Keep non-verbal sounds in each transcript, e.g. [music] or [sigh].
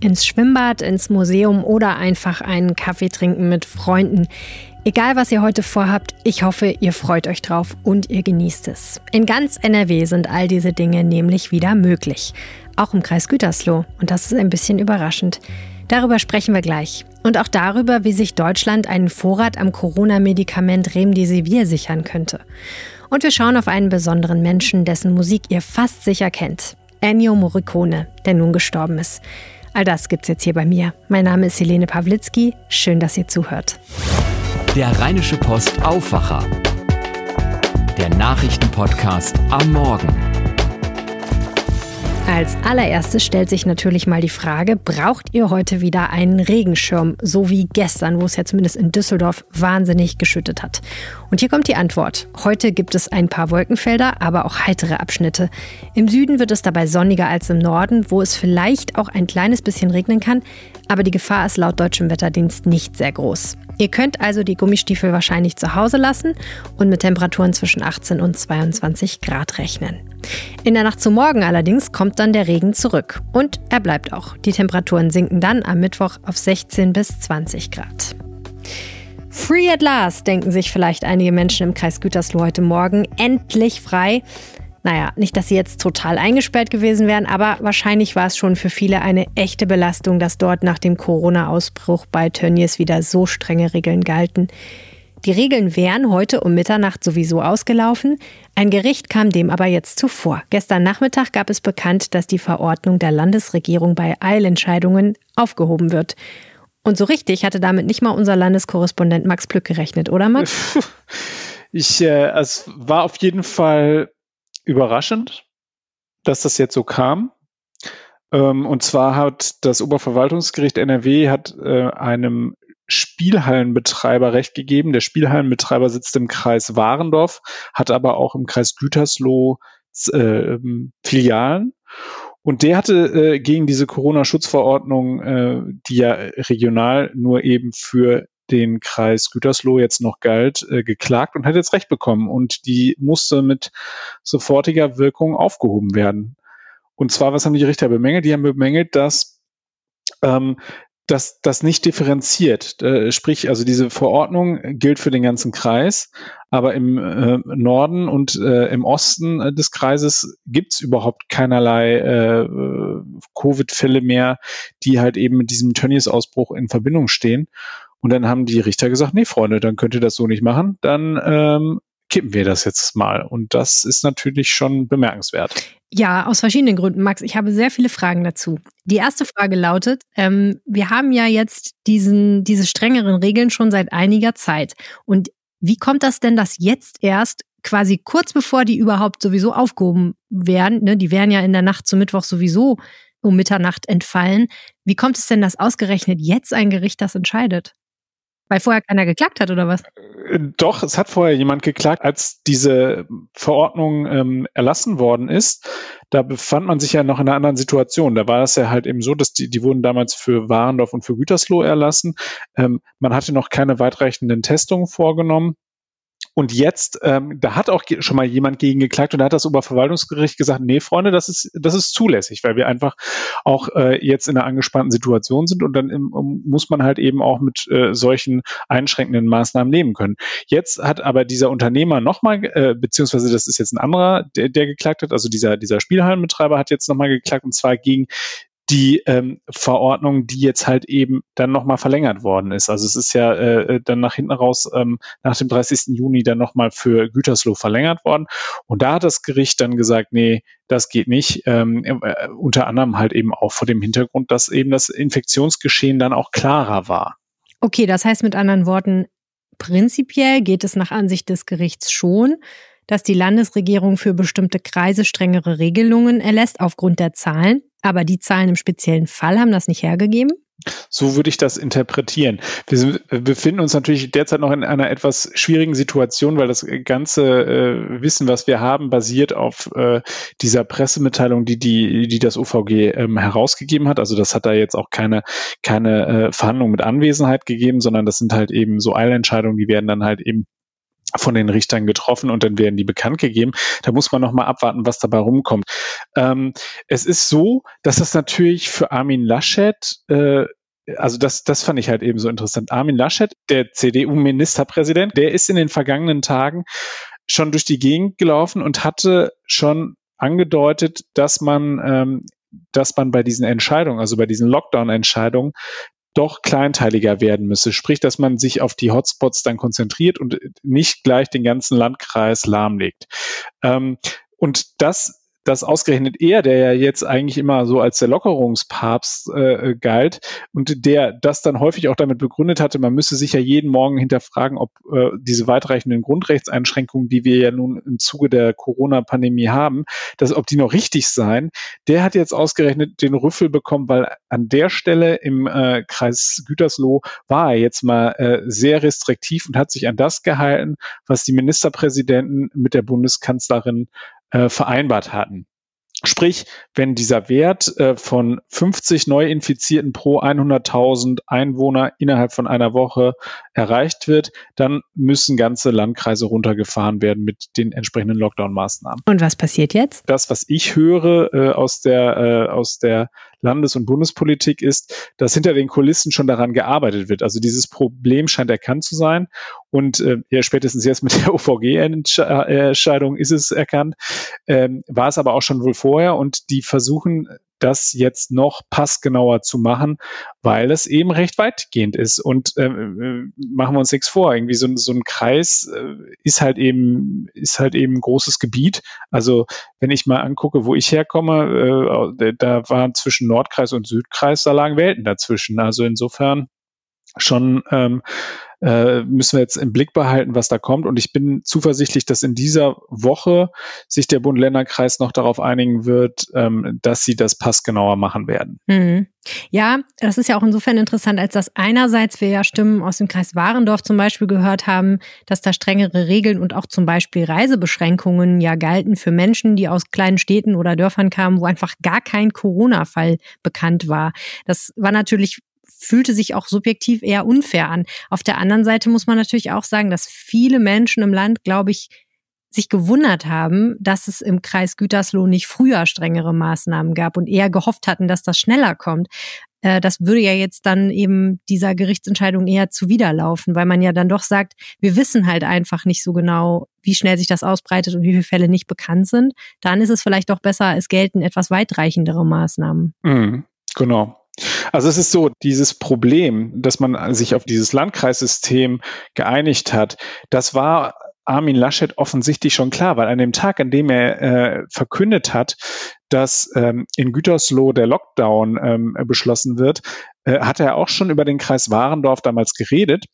Ins Schwimmbad, ins Museum oder einfach einen Kaffee trinken mit Freunden. Egal, was ihr heute vorhabt, ich hoffe, ihr freut euch drauf und ihr genießt es. In ganz NRW sind all diese Dinge nämlich wieder möglich. Auch im Kreis Gütersloh. Und das ist ein bisschen überraschend. Darüber sprechen wir gleich. Und auch darüber, wie sich Deutschland einen Vorrat am Corona-Medikament Remdesivir sichern könnte. Und wir schauen auf einen besonderen Menschen, dessen Musik ihr fast sicher kennt. Ennio Morricone, der nun gestorben ist. All das gibt's jetzt hier bei mir. Mein Name ist Helene Pawlitzki. Schön, dass ihr zuhört. Der Rheinische Post Aufwacher. Der Nachrichtenpodcast am Morgen. Als allererstes stellt sich natürlich mal die Frage, braucht ihr heute wieder einen Regenschirm, so wie gestern, wo es ja zumindest in Düsseldorf wahnsinnig geschüttet hat? Und hier kommt die Antwort. Heute gibt es ein paar Wolkenfelder, aber auch heitere Abschnitte. Im Süden wird es dabei sonniger als im Norden, wo es vielleicht auch ein kleines bisschen regnen kann, aber die Gefahr ist laut deutschem Wetterdienst nicht sehr groß. Ihr könnt also die Gummistiefel wahrscheinlich zu Hause lassen und mit Temperaturen zwischen 18 und 22 Grad rechnen. In der Nacht zu morgen allerdings kommt dann der Regen zurück und er bleibt auch. Die Temperaturen sinken dann am Mittwoch auf 16 bis 20 Grad. Free at last, denken sich vielleicht einige Menschen im Kreis Gütersloh heute Morgen. Endlich frei. Naja, nicht, dass sie jetzt total eingesperrt gewesen wären, aber wahrscheinlich war es schon für viele eine echte Belastung, dass dort nach dem Corona-Ausbruch bei Tönnies wieder so strenge Regeln galten. Die Regeln wären heute um Mitternacht sowieso ausgelaufen. Ein Gericht kam dem aber jetzt zuvor. Gestern Nachmittag gab es bekannt, dass die Verordnung der Landesregierung bei Eilentscheidungen aufgehoben wird. Und so richtig hatte damit nicht mal unser Landeskorrespondent Max Plück gerechnet, oder Max? [laughs] Ich, äh, es war auf jeden Fall überraschend, dass das jetzt so kam. Ähm, und zwar hat das Oberverwaltungsgericht NRW hat äh, einem Spielhallenbetreiber recht gegeben. Der Spielhallenbetreiber sitzt im Kreis Warendorf, hat aber auch im Kreis Gütersloh äh, Filialen. Und der hatte äh, gegen diese Corona-Schutzverordnung, äh, die ja regional nur eben für den Kreis Gütersloh jetzt noch galt, äh, geklagt und hat jetzt Recht bekommen. Und die musste mit sofortiger Wirkung aufgehoben werden. Und zwar, was haben die Richter bemängelt? Die haben bemängelt, dass ähm, dass das nicht differenziert. Äh, sprich, also diese Verordnung gilt für den ganzen Kreis, aber im äh, Norden und äh, im Osten äh, des Kreises gibt's überhaupt keinerlei äh, Covid-Fälle mehr, die halt eben mit diesem Tönnies-Ausbruch in Verbindung stehen. Und dann haben die Richter gesagt, nee, Freunde, dann könnt ihr das so nicht machen. Dann ähm, kippen wir das jetzt mal. Und das ist natürlich schon bemerkenswert. Ja, aus verschiedenen Gründen, Max. Ich habe sehr viele Fragen dazu. Die erste Frage lautet, ähm, wir haben ja jetzt diesen, diese strengeren Regeln schon seit einiger Zeit. Und wie kommt das denn, dass jetzt erst quasi kurz bevor die überhaupt sowieso aufgehoben werden, ne, die wären ja in der Nacht zum Mittwoch sowieso um Mitternacht entfallen, wie kommt es denn, dass ausgerechnet jetzt ein Gericht das entscheidet? Weil vorher keiner geklagt hat, oder was? Äh, doch, es hat vorher jemand geklagt, als diese Verordnung ähm, erlassen worden ist. Da befand man sich ja noch in einer anderen Situation. Da war es ja halt eben so, dass die, die wurden damals für Warendorf und für Gütersloh erlassen. Ähm, man hatte noch keine weitreichenden Testungen vorgenommen. Und jetzt, ähm, da hat auch schon mal jemand gegen geklagt und da hat das Oberverwaltungsgericht gesagt, nee, Freunde, das ist, das ist zulässig, weil wir einfach auch äh, jetzt in einer angespannten Situation sind und dann im, muss man halt eben auch mit äh, solchen einschränkenden Maßnahmen leben können. Jetzt hat aber dieser Unternehmer nochmal, äh, beziehungsweise das ist jetzt ein anderer, der, der geklagt hat, also dieser, dieser Spielhallenbetreiber hat jetzt nochmal geklagt und zwar gegen die ähm, Verordnung, die jetzt halt eben dann nochmal verlängert worden ist. Also es ist ja äh, dann nach hinten raus ähm, nach dem 30. Juni dann nochmal für Gütersloh verlängert worden. Und da hat das Gericht dann gesagt, nee, das geht nicht. Ähm, äh, unter anderem halt eben auch vor dem Hintergrund, dass eben das Infektionsgeschehen dann auch klarer war. Okay, das heißt mit anderen Worten, prinzipiell geht es nach Ansicht des Gerichts schon, dass die Landesregierung für bestimmte Kreise strengere Regelungen erlässt aufgrund der Zahlen. Aber die Zahlen im speziellen Fall haben das nicht hergegeben? So würde ich das interpretieren. Wir befinden uns natürlich derzeit noch in einer etwas schwierigen Situation, weil das ganze äh, Wissen, was wir haben, basiert auf äh, dieser Pressemitteilung, die, die, die das OVG ähm, herausgegeben hat. Also das hat da jetzt auch keine, keine äh, Verhandlung mit Anwesenheit gegeben, sondern das sind halt eben so Eilentscheidungen, die werden dann halt eben von den Richtern getroffen und dann werden die bekannt gegeben. Da muss man nochmal abwarten, was dabei rumkommt. Ähm, es ist so, dass es natürlich für Armin Laschet äh, also das, das fand ich halt eben so interessant. Armin Laschet, der CDU-Ministerpräsident, der ist in den vergangenen Tagen schon durch die Gegend gelaufen und hatte schon angedeutet, dass man, ähm, dass man bei diesen Entscheidungen, also bei diesen Lockdown-Entscheidungen, doch kleinteiliger werden müsse. Sprich, dass man sich auf die Hotspots dann konzentriert und nicht gleich den ganzen Landkreis lahmlegt. Ähm, und das dass ausgerechnet er, der ja jetzt eigentlich immer so als der Lockerungspapst äh, galt und der das dann häufig auch damit begründet hatte, man müsse sich ja jeden Morgen hinterfragen, ob äh, diese weitreichenden Grundrechtseinschränkungen, die wir ja nun im Zuge der Corona-Pandemie haben, dass ob die noch richtig seien, der hat jetzt ausgerechnet den Rüffel bekommen, weil an der Stelle im äh, Kreis Gütersloh war er jetzt mal äh, sehr restriktiv und hat sich an das gehalten, was die Ministerpräsidenten mit der Bundeskanzlerin äh, vereinbart hatten. Sprich, wenn dieser Wert äh, von 50 Neuinfizierten pro 100.000 Einwohner innerhalb von einer Woche erreicht wird, dann müssen ganze Landkreise runtergefahren werden mit den entsprechenden Lockdown-Maßnahmen. Und was passiert jetzt? Das, was ich höre äh, aus der äh, aus der Landes- und Bundespolitik ist, dass hinter den Kulissen schon daran gearbeitet wird. Also dieses Problem scheint erkannt zu sein. Und äh, ja, spätestens jetzt mit der OVG-Entscheidung ist es erkannt, ähm, war es aber auch schon wohl vorher. Und die versuchen das jetzt noch passgenauer zu machen, weil es eben recht weitgehend ist. Und äh, äh, machen wir uns nichts vor, irgendwie so, so ein Kreis äh, ist halt eben, ist halt eben ein großes Gebiet. Also wenn ich mal angucke, wo ich herkomme, äh, da waren zwischen Nordkreis und Südkreis, da lagen Welten dazwischen. Also insofern schon ähm, äh, müssen wir jetzt im Blick behalten, was da kommt. Und ich bin zuversichtlich, dass in dieser Woche sich der Bund-Länder-Kreis noch darauf einigen wird, ähm, dass sie das passgenauer machen werden. Mhm. Ja, das ist ja auch insofern interessant, als dass einerseits wir ja Stimmen aus dem Kreis Warendorf zum Beispiel gehört haben, dass da strengere Regeln und auch zum Beispiel Reisebeschränkungen ja galten für Menschen, die aus kleinen Städten oder Dörfern kamen, wo einfach gar kein Corona-Fall bekannt war. Das war natürlich fühlte sich auch subjektiv eher unfair an. Auf der anderen Seite muss man natürlich auch sagen, dass viele Menschen im Land, glaube ich, sich gewundert haben, dass es im Kreis Gütersloh nicht früher strengere Maßnahmen gab und eher gehofft hatten, dass das schneller kommt. Äh, das würde ja jetzt dann eben dieser Gerichtsentscheidung eher zuwiderlaufen, weil man ja dann doch sagt, wir wissen halt einfach nicht so genau, wie schnell sich das ausbreitet und wie viele Fälle nicht bekannt sind. Dann ist es vielleicht doch besser, es gelten etwas weitreichendere Maßnahmen. Mhm, genau. Also es ist so, dieses Problem, dass man sich auf dieses Landkreissystem geeinigt hat, das war Armin Laschet offensichtlich schon klar, weil an dem Tag, an dem er äh, verkündet hat, dass ähm, in Gütersloh der Lockdown ähm, beschlossen wird, äh, hat er auch schon über den Kreis Warendorf damals geredet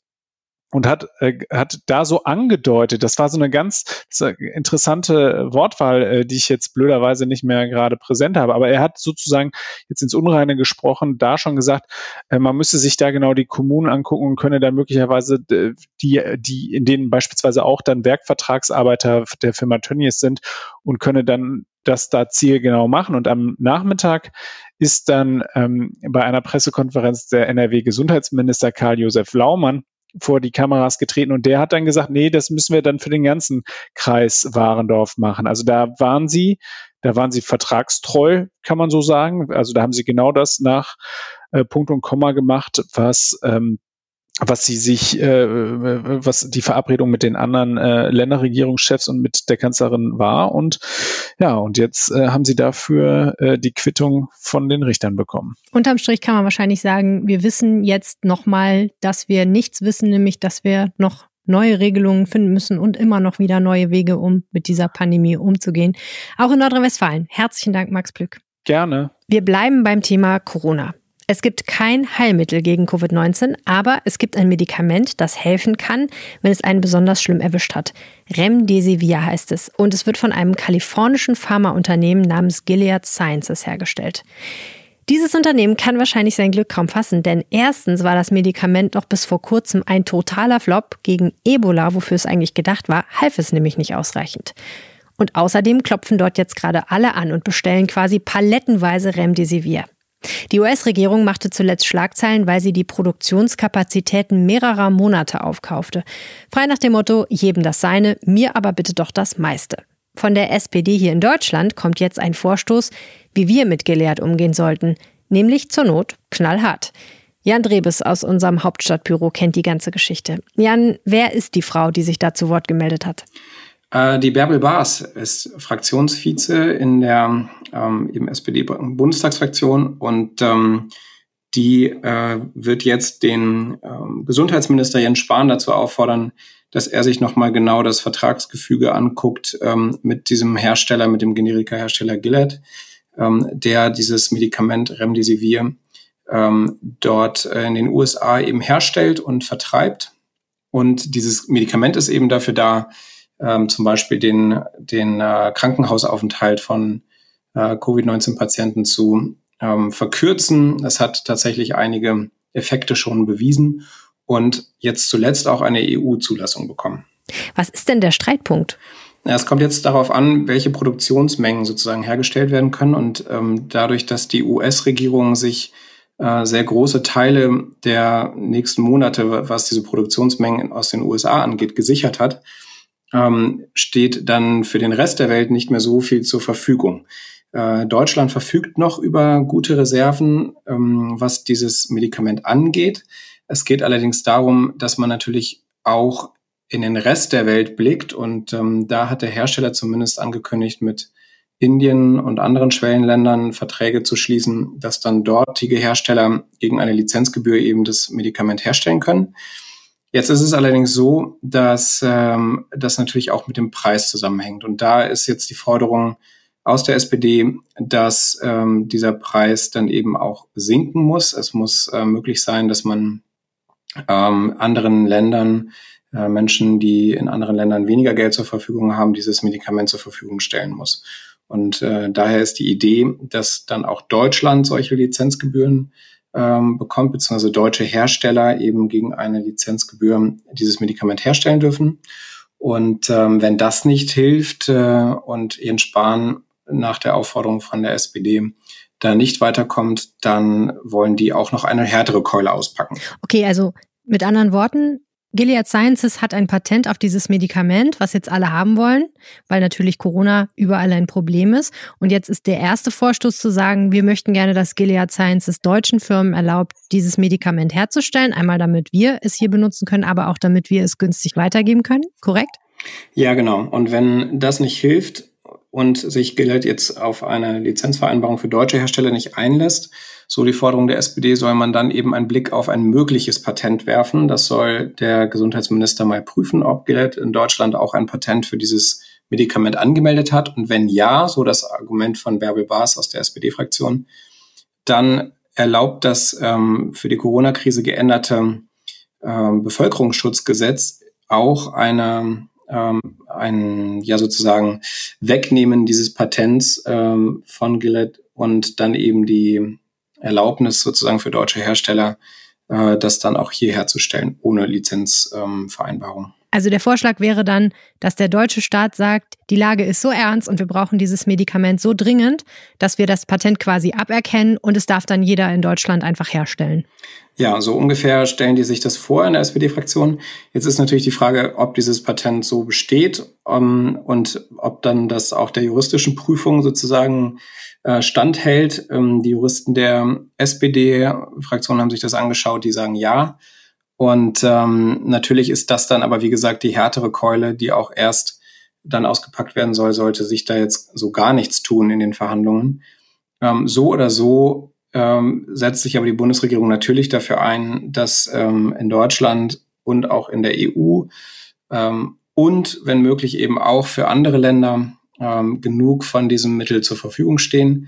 und hat, äh, hat da so angedeutet, das war so eine ganz interessante Wortwahl, äh, die ich jetzt blöderweise nicht mehr gerade präsent habe, aber er hat sozusagen jetzt ins Unreine gesprochen, da schon gesagt, äh, man müsse sich da genau die Kommunen angucken und könne dann möglicherweise die, die, in denen beispielsweise auch dann Werkvertragsarbeiter der Firma Tönnies sind und könne dann das da zielgenau machen. Und am Nachmittag ist dann ähm, bei einer Pressekonferenz der NRW-Gesundheitsminister Karl-Josef Laumann vor die Kameras getreten und der hat dann gesagt, nee, das müssen wir dann für den ganzen Kreis Warendorf machen. Also da waren sie, da waren sie vertragstreu, kann man so sagen. Also da haben sie genau das nach äh, Punkt und Komma gemacht, was ähm, was sie sich, äh, was die Verabredung mit den anderen äh, Länderregierungschefs und mit der Kanzlerin war. Und ja, und jetzt äh, haben sie dafür äh, die Quittung von den Richtern bekommen. Unterm Strich kann man wahrscheinlich sagen, wir wissen jetzt nochmal, dass wir nichts wissen, nämlich dass wir noch neue Regelungen finden müssen und immer noch wieder neue Wege, um mit dieser Pandemie umzugehen. Auch in Nordrhein-Westfalen. Herzlichen Dank, Max Plück. Gerne. Wir bleiben beim Thema Corona. Es gibt kein Heilmittel gegen Covid-19, aber es gibt ein Medikament, das helfen kann, wenn es einen besonders schlimm erwischt hat. Remdesivir heißt es und es wird von einem kalifornischen Pharmaunternehmen namens Gilead Sciences hergestellt. Dieses Unternehmen kann wahrscheinlich sein Glück kaum fassen, denn erstens war das Medikament noch bis vor kurzem ein totaler Flop. Gegen Ebola, wofür es eigentlich gedacht war, half es nämlich nicht ausreichend. Und außerdem klopfen dort jetzt gerade alle an und bestellen quasi palettenweise Remdesivir. Die US-Regierung machte zuletzt Schlagzeilen, weil sie die Produktionskapazitäten mehrerer Monate aufkaufte. Frei nach dem Motto, jedem das seine, mir aber bitte doch das meiste. Von der SPD hier in Deutschland kommt jetzt ein Vorstoß, wie wir mit Gilead umgehen sollten, nämlich zur Not knallhart. Jan Drebes aus unserem Hauptstadtbüro kennt die ganze Geschichte. Jan, wer ist die Frau, die sich da zu Wort gemeldet hat? Äh, die Bärbel Baas ist Fraktionsvize in der ähm, SPD-Bundestagsfraktion und ähm, die äh, wird jetzt den ähm, Gesundheitsminister Jens Spahn dazu auffordern, dass er sich nochmal genau das Vertragsgefüge anguckt ähm, mit diesem Hersteller, mit dem Generika-Hersteller Gilead, ähm, der dieses Medikament Remdesivir ähm, dort in den USA eben herstellt und vertreibt. Und dieses Medikament ist eben dafür da, ähm, zum Beispiel den, den äh, Krankenhausaufenthalt von äh, Covid-19-Patienten zu ähm, verkürzen. Das hat tatsächlich einige Effekte schon bewiesen und jetzt zuletzt auch eine EU-Zulassung bekommen. Was ist denn der Streitpunkt? Ja, es kommt jetzt darauf an, welche Produktionsmengen sozusagen hergestellt werden können. Und ähm, dadurch, dass die US-Regierung sich äh, sehr große Teile der nächsten Monate, was diese Produktionsmengen aus den USA angeht, gesichert hat, ähm, steht dann für den Rest der Welt nicht mehr so viel zur Verfügung. Äh, Deutschland verfügt noch über gute Reserven, ähm, was dieses Medikament angeht. Es geht allerdings darum, dass man natürlich auch in den Rest der Welt blickt und ähm, da hat der Hersteller zumindest angekündigt, mit Indien und anderen Schwellenländern Verträge zu schließen, dass dann dortige Hersteller gegen eine Lizenzgebühr eben das Medikament herstellen können. Jetzt ist es allerdings so, dass ähm, das natürlich auch mit dem Preis zusammenhängt. Und da ist jetzt die Forderung aus der SPD, dass ähm, dieser Preis dann eben auch sinken muss. Es muss äh, möglich sein, dass man ähm, anderen Ländern, äh, Menschen, die in anderen Ländern weniger Geld zur Verfügung haben, dieses Medikament zur Verfügung stellen muss. Und äh, daher ist die Idee, dass dann auch Deutschland solche Lizenzgebühren ähm, bekommt, beziehungsweise deutsche Hersteller eben gegen eine Lizenzgebühr dieses Medikament herstellen dürfen. Und ähm, wenn das nicht hilft äh, und Jens Spahn nach der Aufforderung von der SPD da nicht weiterkommt, dann wollen die auch noch eine härtere Keule auspacken. Okay, also mit anderen Worten, Gilead Sciences hat ein Patent auf dieses Medikament, was jetzt alle haben wollen, weil natürlich Corona überall ein Problem ist. Und jetzt ist der erste Vorstoß zu sagen, wir möchten gerne, dass Gilead Sciences deutschen Firmen erlaubt, dieses Medikament herzustellen. Einmal damit wir es hier benutzen können, aber auch damit wir es günstig weitergeben können. Korrekt? Ja, genau. Und wenn das nicht hilft und sich Gilead jetzt auf eine Lizenzvereinbarung für deutsche Hersteller nicht einlässt, so die Forderung der SPD, soll man dann eben einen Blick auf ein mögliches Patent werfen. Das soll der Gesundheitsminister mal prüfen, ob Gilead in Deutschland auch ein Patent für dieses Medikament angemeldet hat. Und wenn ja, so das Argument von Bärbel Baas aus der SPD-Fraktion, dann erlaubt das ähm, für die Corona-Krise geänderte ähm, Bevölkerungsschutzgesetz auch eine, ähm, ein, ja sozusagen Wegnehmen dieses Patents ähm, von Gilead und dann eben die Erlaubnis sozusagen für deutsche Hersteller, äh, das dann auch hier herzustellen, ohne Lizenzvereinbarung. Also der Vorschlag wäre dann, dass der deutsche Staat sagt, die Lage ist so ernst und wir brauchen dieses Medikament so dringend, dass wir das Patent quasi aberkennen und es darf dann jeder in Deutschland einfach herstellen. Ja, so ungefähr stellen die sich das vor in der SPD-Fraktion. Jetzt ist natürlich die Frage, ob dieses Patent so besteht um, ähm, und ob dann das auch der juristischen Prüfung sozusagen äh, standhält. Ähm, die Juristen der SPD-Fraktion haben sich das angeschaut, die sagen ja. Und ähm, natürlich ist das dann aber, wie gesagt, die härtere Keule, die auch erst dann ausgepackt werden soll, sollte sich da jetzt so gar nichts tun in den Verhandlungen. Ähm, so oder so ähm, setzt sich aber die Bundesregierung natürlich dafür ein, dass ähm, in Deutschland und auch in der EU ähm, und wenn möglich eben auch für andere Länder ähm, genug von diesem Mittel zur Verfügung stehen,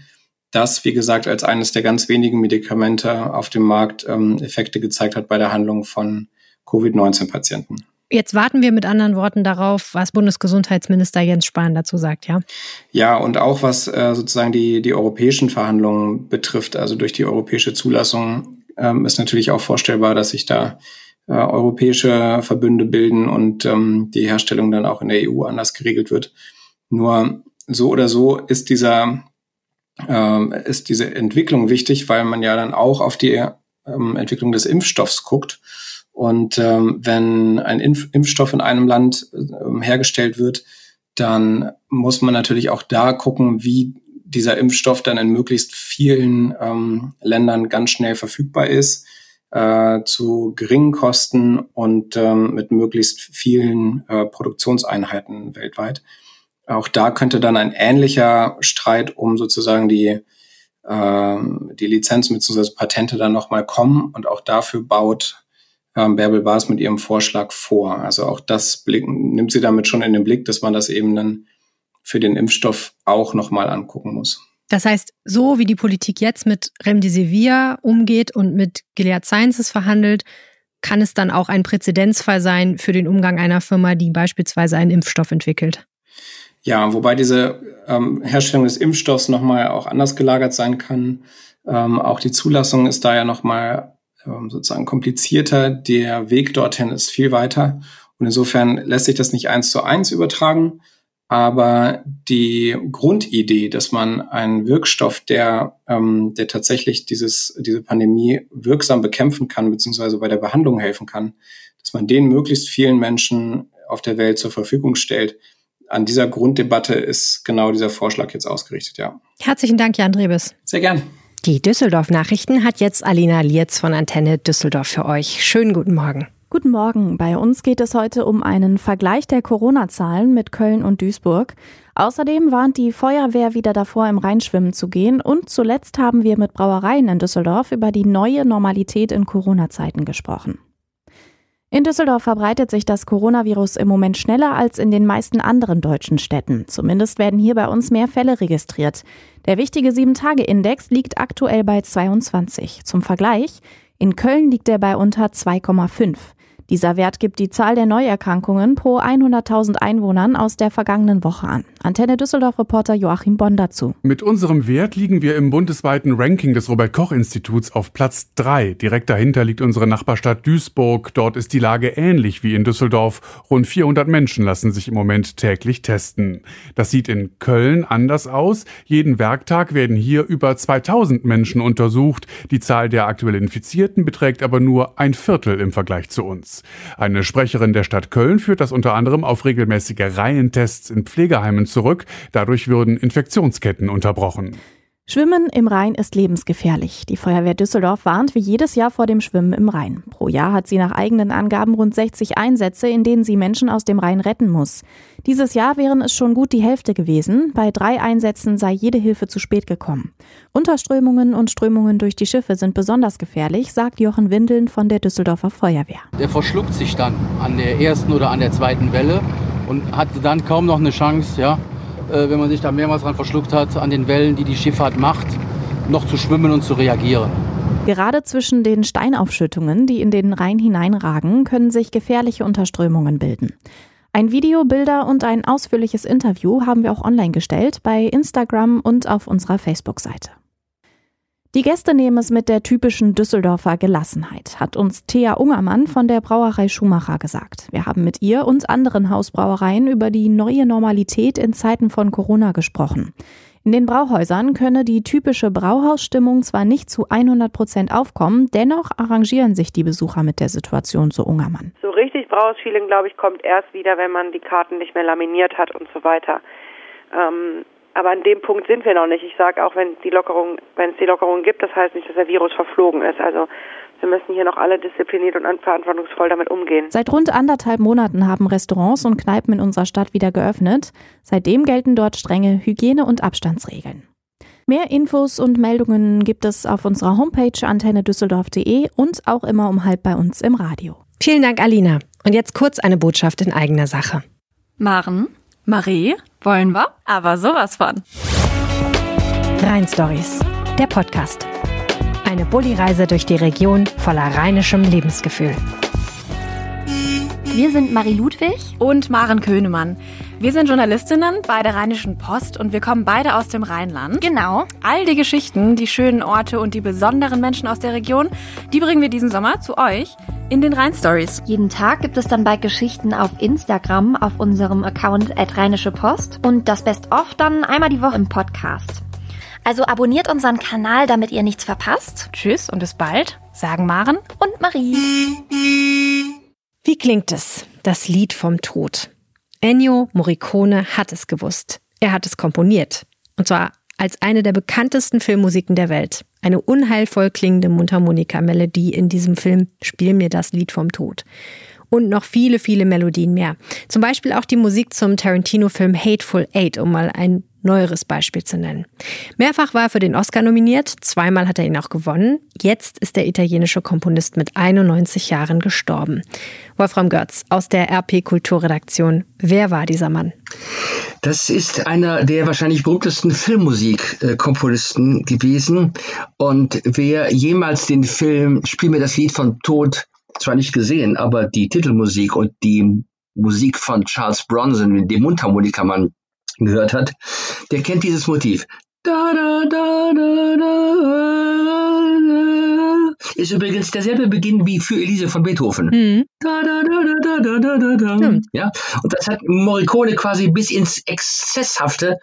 das, wie gesagt, als eines der ganz wenigen Medikamente auf dem Markt ähm, Effekte gezeigt hat bei der Handlung von Covid-19-Patienten. Jetzt warten wir mit anderen Worten darauf, was Bundesgesundheitsminister Jens Spahn dazu sagt, ja? Ja, und auch was äh, sozusagen die, die europäischen Verhandlungen betrifft, also durch die europäische Zulassung, ähm, ist natürlich auch vorstellbar, dass sich da äh, europäische Verbünde bilden und ähm, die Herstellung dann auch in der EU anders geregelt wird. Nur so oder so ist dieser ähm, ist diese Entwicklung wichtig, weil man ja dann auch auf die ähm, Entwicklung des Impfstoffs guckt. Und ähm, wenn ein Impf Impfstoff in einem Land ähm, hergestellt wird, dann muss man natürlich auch da gucken, wie dieser Impfstoff dann in möglichst vielen ähm, Ländern ganz schnell verfügbar ist, äh, zu geringen Kosten und ähm, mit möglichst vielen äh, Produktionseinheiten weltweit. Auch da könnte dann ein ähnlicher Streit um sozusagen die, äh, die Lizenzen bzw. Patente dann nochmal kommen. Und auch dafür baut ähm, Bärbel Bars mit ihrem Vorschlag vor. Also auch das Blick, nimmt sie damit schon in den Blick, dass man das eben dann für den Impfstoff auch nochmal angucken muss. Das heißt, so wie die Politik jetzt mit Remdesivir umgeht und mit Gilead Sciences verhandelt, kann es dann auch ein Präzedenzfall sein für den Umgang einer Firma, die beispielsweise einen Impfstoff entwickelt. Ja, wobei diese ähm, Herstellung des Impfstoffs nochmal auch anders gelagert sein kann. Ähm, auch die Zulassung ist da ja nochmal ähm, sozusagen komplizierter. Der Weg dorthin ist viel weiter. Und insofern lässt sich das nicht eins zu eins übertragen. Aber die Grundidee, dass man einen Wirkstoff, der, ähm, der tatsächlich dieses, diese Pandemie wirksam bekämpfen kann, beziehungsweise bei der Behandlung helfen kann, dass man den möglichst vielen Menschen auf der Welt zur Verfügung stellt, an dieser Grunddebatte ist genau dieser Vorschlag jetzt ausgerichtet, ja. Herzlichen Dank, Jan Drebes. Sehr gern. Die Düsseldorf-Nachrichten hat jetzt Alina Lietz von Antenne Düsseldorf für euch. Schönen guten Morgen. Guten Morgen. Bei uns geht es heute um einen Vergleich der Corona-Zahlen mit Köln und Duisburg. Außerdem warnt die Feuerwehr wieder davor, im Rhein schwimmen zu gehen. Und zuletzt haben wir mit Brauereien in Düsseldorf über die neue Normalität in Corona-Zeiten gesprochen. In Düsseldorf verbreitet sich das Coronavirus im Moment schneller als in den meisten anderen deutschen Städten. Zumindest werden hier bei uns mehr Fälle registriert. Der wichtige 7-Tage-Index liegt aktuell bei 22. Zum Vergleich, in Köln liegt er bei unter 2,5. Dieser Wert gibt die Zahl der Neuerkrankungen pro 100.000 Einwohnern aus der vergangenen Woche an. Antenne Düsseldorf-Reporter Joachim Bonn dazu. Mit unserem Wert liegen wir im bundesweiten Ranking des Robert-Koch-Instituts auf Platz 3. Direkt dahinter liegt unsere Nachbarstadt Duisburg. Dort ist die Lage ähnlich wie in Düsseldorf. Rund 400 Menschen lassen sich im Moment täglich testen. Das sieht in Köln anders aus. Jeden Werktag werden hier über 2000 Menschen untersucht. Die Zahl der aktuell Infizierten beträgt aber nur ein Viertel im Vergleich zu uns. Eine Sprecherin der Stadt Köln führt das unter anderem auf regelmäßige Reihentests in Pflegeheimen zurück. Dadurch würden Infektionsketten unterbrochen. Schwimmen im Rhein ist lebensgefährlich. Die Feuerwehr Düsseldorf warnt wie jedes Jahr vor dem Schwimmen im Rhein. Pro Jahr hat sie nach eigenen Angaben rund 60 Einsätze, in denen sie Menschen aus dem Rhein retten muss. Dieses Jahr wären es schon gut die Hälfte gewesen. Bei drei Einsätzen sei jede Hilfe zu spät gekommen. Unterströmungen und Strömungen durch die Schiffe sind besonders gefährlich, sagt Jochen Windeln von der Düsseldorfer Feuerwehr. Der verschluckt sich dann an der ersten oder an der zweiten Welle und hat dann kaum noch eine Chance, ja, äh, wenn man sich da mehrmals dran verschluckt hat, an den Wellen, die die Schifffahrt macht, noch zu schwimmen und zu reagieren. Gerade zwischen den Steinaufschüttungen, die in den Rhein hineinragen, können sich gefährliche Unterströmungen bilden. Ein Video, Bilder und ein ausführliches Interview haben wir auch online gestellt bei Instagram und auf unserer Facebook-Seite. Die Gäste nehmen es mit der typischen Düsseldorfer Gelassenheit, hat uns Thea Ungermann von der Brauerei Schumacher gesagt. Wir haben mit ihr und anderen Hausbrauereien über die neue Normalität in Zeiten von Corona gesprochen. In den Brauhäusern könne die typische Brauhausstimmung zwar nicht zu 100 Prozent aufkommen, dennoch arrangieren sich die Besucher mit der Situation, so Ungermann. So richtig Brauhausfeeling, glaube ich, kommt erst wieder, wenn man die Karten nicht mehr laminiert hat und so weiter. Ähm, aber an dem Punkt sind wir noch nicht. Ich sage auch, wenn die Lockerung, wenn es die Lockerung gibt, das heißt nicht, dass der Virus verflogen ist. Also wir müssen hier noch alle diszipliniert und verantwortungsvoll damit umgehen. Seit rund anderthalb Monaten haben Restaurants und Kneipen in unserer Stadt wieder geöffnet. Seitdem gelten dort strenge Hygiene- und Abstandsregeln. Mehr Infos und Meldungen gibt es auf unserer Homepage antennedüsseldorf.de und auch immer um halb bei uns im Radio. Vielen Dank, Alina. Und jetzt kurz eine Botschaft in eigener Sache. Maren, Marie, wollen wir? Aber sowas von. Rhein Stories, der Podcast. Eine Bulli-Reise durch die Region voller rheinischem Lebensgefühl. Wir sind Marie Ludwig und Maren Könemann. Wir sind Journalistinnen bei der Rheinischen Post und wir kommen beide aus dem Rheinland. Genau. All die Geschichten, die schönen Orte und die besonderen Menschen aus der Region, die bringen wir diesen Sommer zu euch in den Rhein-Stories. Jeden Tag gibt es dann bei Geschichten auf Instagram auf unserem Account at Rheinische Post und das Best-of dann einmal die Woche im Podcast. Also abonniert unseren Kanal, damit ihr nichts verpasst. Tschüss und bis bald, sagen Maren und Marie. Wie klingt es, das Lied vom Tod? Ennio Morricone hat es gewusst. Er hat es komponiert. Und zwar als eine der bekanntesten Filmmusiken der Welt. Eine unheilvoll klingende Mundharmonika-Melodie in diesem Film Spiel mir das Lied vom Tod. Und noch viele, viele Melodien mehr. Zum Beispiel auch die Musik zum Tarantino-Film Hateful Eight, um mal ein neueres Beispiel zu nennen. Mehrfach war er für den Oscar nominiert, zweimal hat er ihn auch gewonnen. Jetzt ist der italienische Komponist mit 91 Jahren gestorben. Wolfram Götz aus der RP Kulturredaktion. Wer war dieser Mann? Das ist einer der wahrscheinlich berühmtesten Filmmusikkomponisten gewesen. Und wer jemals den Film Spiel mir das Lied von Tod zwar nicht gesehen, aber die Titelmusik und die Musik von Charles Bronson, dem Mundharmonikamann, gehört hat, der kennt dieses Motiv. Da, da, da, da, da, ist übrigens derselbe Beginn wie für Elise von Beethoven. Mhm. Da, da, da, da, da, da, da, da. Ja, und das hat Morricone quasi bis ins Exzesshafte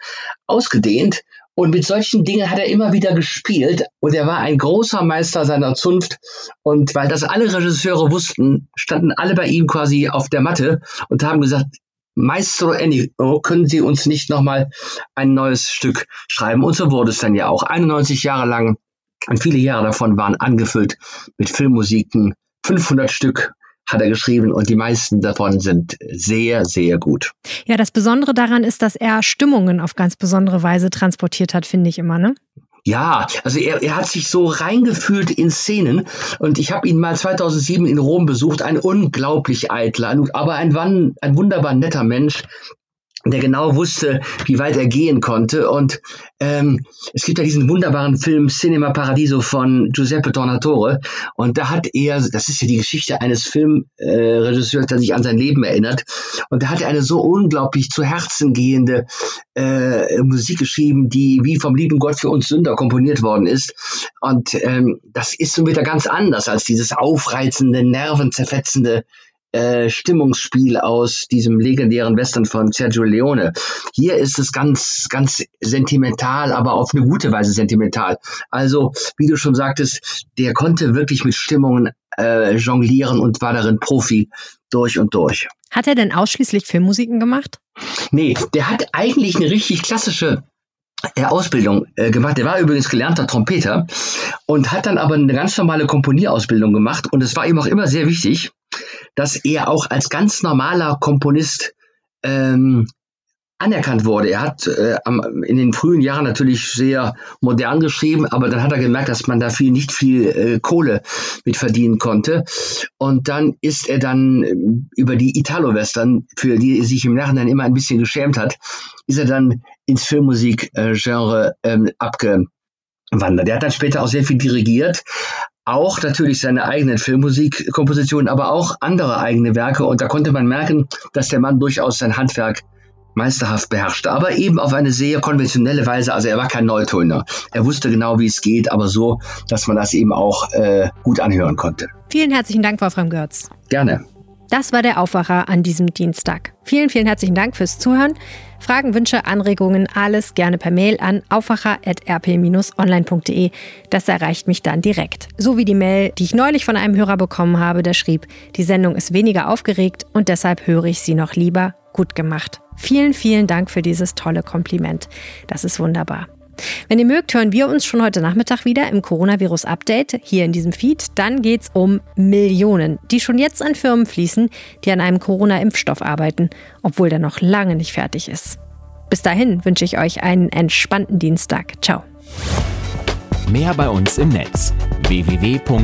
ausgedehnt. Und mit solchen Dingen hat er immer wieder gespielt. Und er war ein großer Meister seiner Zunft. Und weil das alle Regisseure wussten, standen alle bei ihm quasi auf der Matte und haben gesagt, Maestro Ennio, können Sie uns nicht nochmal ein neues Stück schreiben? Und so wurde es dann ja auch. 91 Jahre lang und viele Jahre davon waren angefüllt mit Filmmusiken. 500 Stück hat er geschrieben und die meisten davon sind sehr, sehr gut. Ja, das Besondere daran ist, dass er Stimmungen auf ganz besondere Weise transportiert hat, finde ich immer, ne? Ja, also er, er hat sich so reingefühlt in Szenen und ich habe ihn mal 2007 in Rom besucht, ein unglaublich eitler, aber ein, ein wunderbar netter Mensch, der genau wusste, wie weit er gehen konnte. Und ähm, es gibt ja diesen wunderbaren Film Cinema Paradiso von Giuseppe Tornatore. Und da hat er, das ist ja die Geschichte eines Filmregisseurs, äh, der sich an sein Leben erinnert. Und da hat er eine so unglaublich zu Herzen gehende äh, Musik geschrieben, die wie vom lieben Gott für uns Sünder komponiert worden ist. Und ähm, das ist so wieder ganz anders als dieses aufreizende, nervenzerfetzende äh, Stimmungsspiel aus diesem legendären Western von Sergio Leone. Hier ist es ganz, ganz sentimental, aber auf eine gute Weise sentimental. Also, wie du schon sagtest, der konnte wirklich mit Stimmungen äh, jonglieren und war darin Profi durch und durch. Hat er denn ausschließlich Filmmusiken gemacht? Nee, der hat eigentlich eine richtig klassische Ausbildung äh, gemacht. Der war übrigens gelernter Trompeter und hat dann aber eine ganz normale Komponierausbildung gemacht. Und es war ihm auch immer sehr wichtig, dass er auch als ganz normaler Komponist ähm, anerkannt wurde. Er hat äh, in den frühen Jahren natürlich sehr modern geschrieben, aber dann hat er gemerkt, dass man da viel nicht viel äh, Kohle mit verdienen konnte. Und dann ist er dann äh, über die Italo-Western, für die er sich im Nachhinein immer ein bisschen geschämt hat, ist er dann ins Filmmusik-Genre ähm, abgewandert. Er hat dann später auch sehr viel dirigiert, auch natürlich seine eigenen Filmmusikkompositionen, aber auch andere eigene Werke. Und da konnte man merken, dass der Mann durchaus sein Handwerk meisterhaft beherrschte, aber eben auf eine sehr konventionelle Weise. Also er war kein Neutöner. Er wusste genau, wie es geht, aber so, dass man das eben auch äh, gut anhören konnte. Vielen herzlichen Dank, Wolfram Görz. Gerne. Das war der Aufwacher an diesem Dienstag. Vielen, vielen herzlichen Dank fürs Zuhören. Fragen, Wünsche, Anregungen, alles gerne per Mail an aufwacher.rp-online.de. Das erreicht mich dann direkt. So wie die Mail, die ich neulich von einem Hörer bekommen habe, der schrieb, die Sendung ist weniger aufgeregt und deshalb höre ich sie noch lieber. Gut gemacht. Vielen, vielen Dank für dieses tolle Kompliment. Das ist wunderbar. Wenn ihr mögt, hören wir uns schon heute Nachmittag wieder im Coronavirus Update hier in diesem Feed. Dann geht es um Millionen, die schon jetzt an Firmen fließen, die an einem Corona-Impfstoff arbeiten, obwohl der noch lange nicht fertig ist. Bis dahin wünsche ich euch einen entspannten Dienstag. Ciao. Mehr bei uns im Netz www.rp-online.de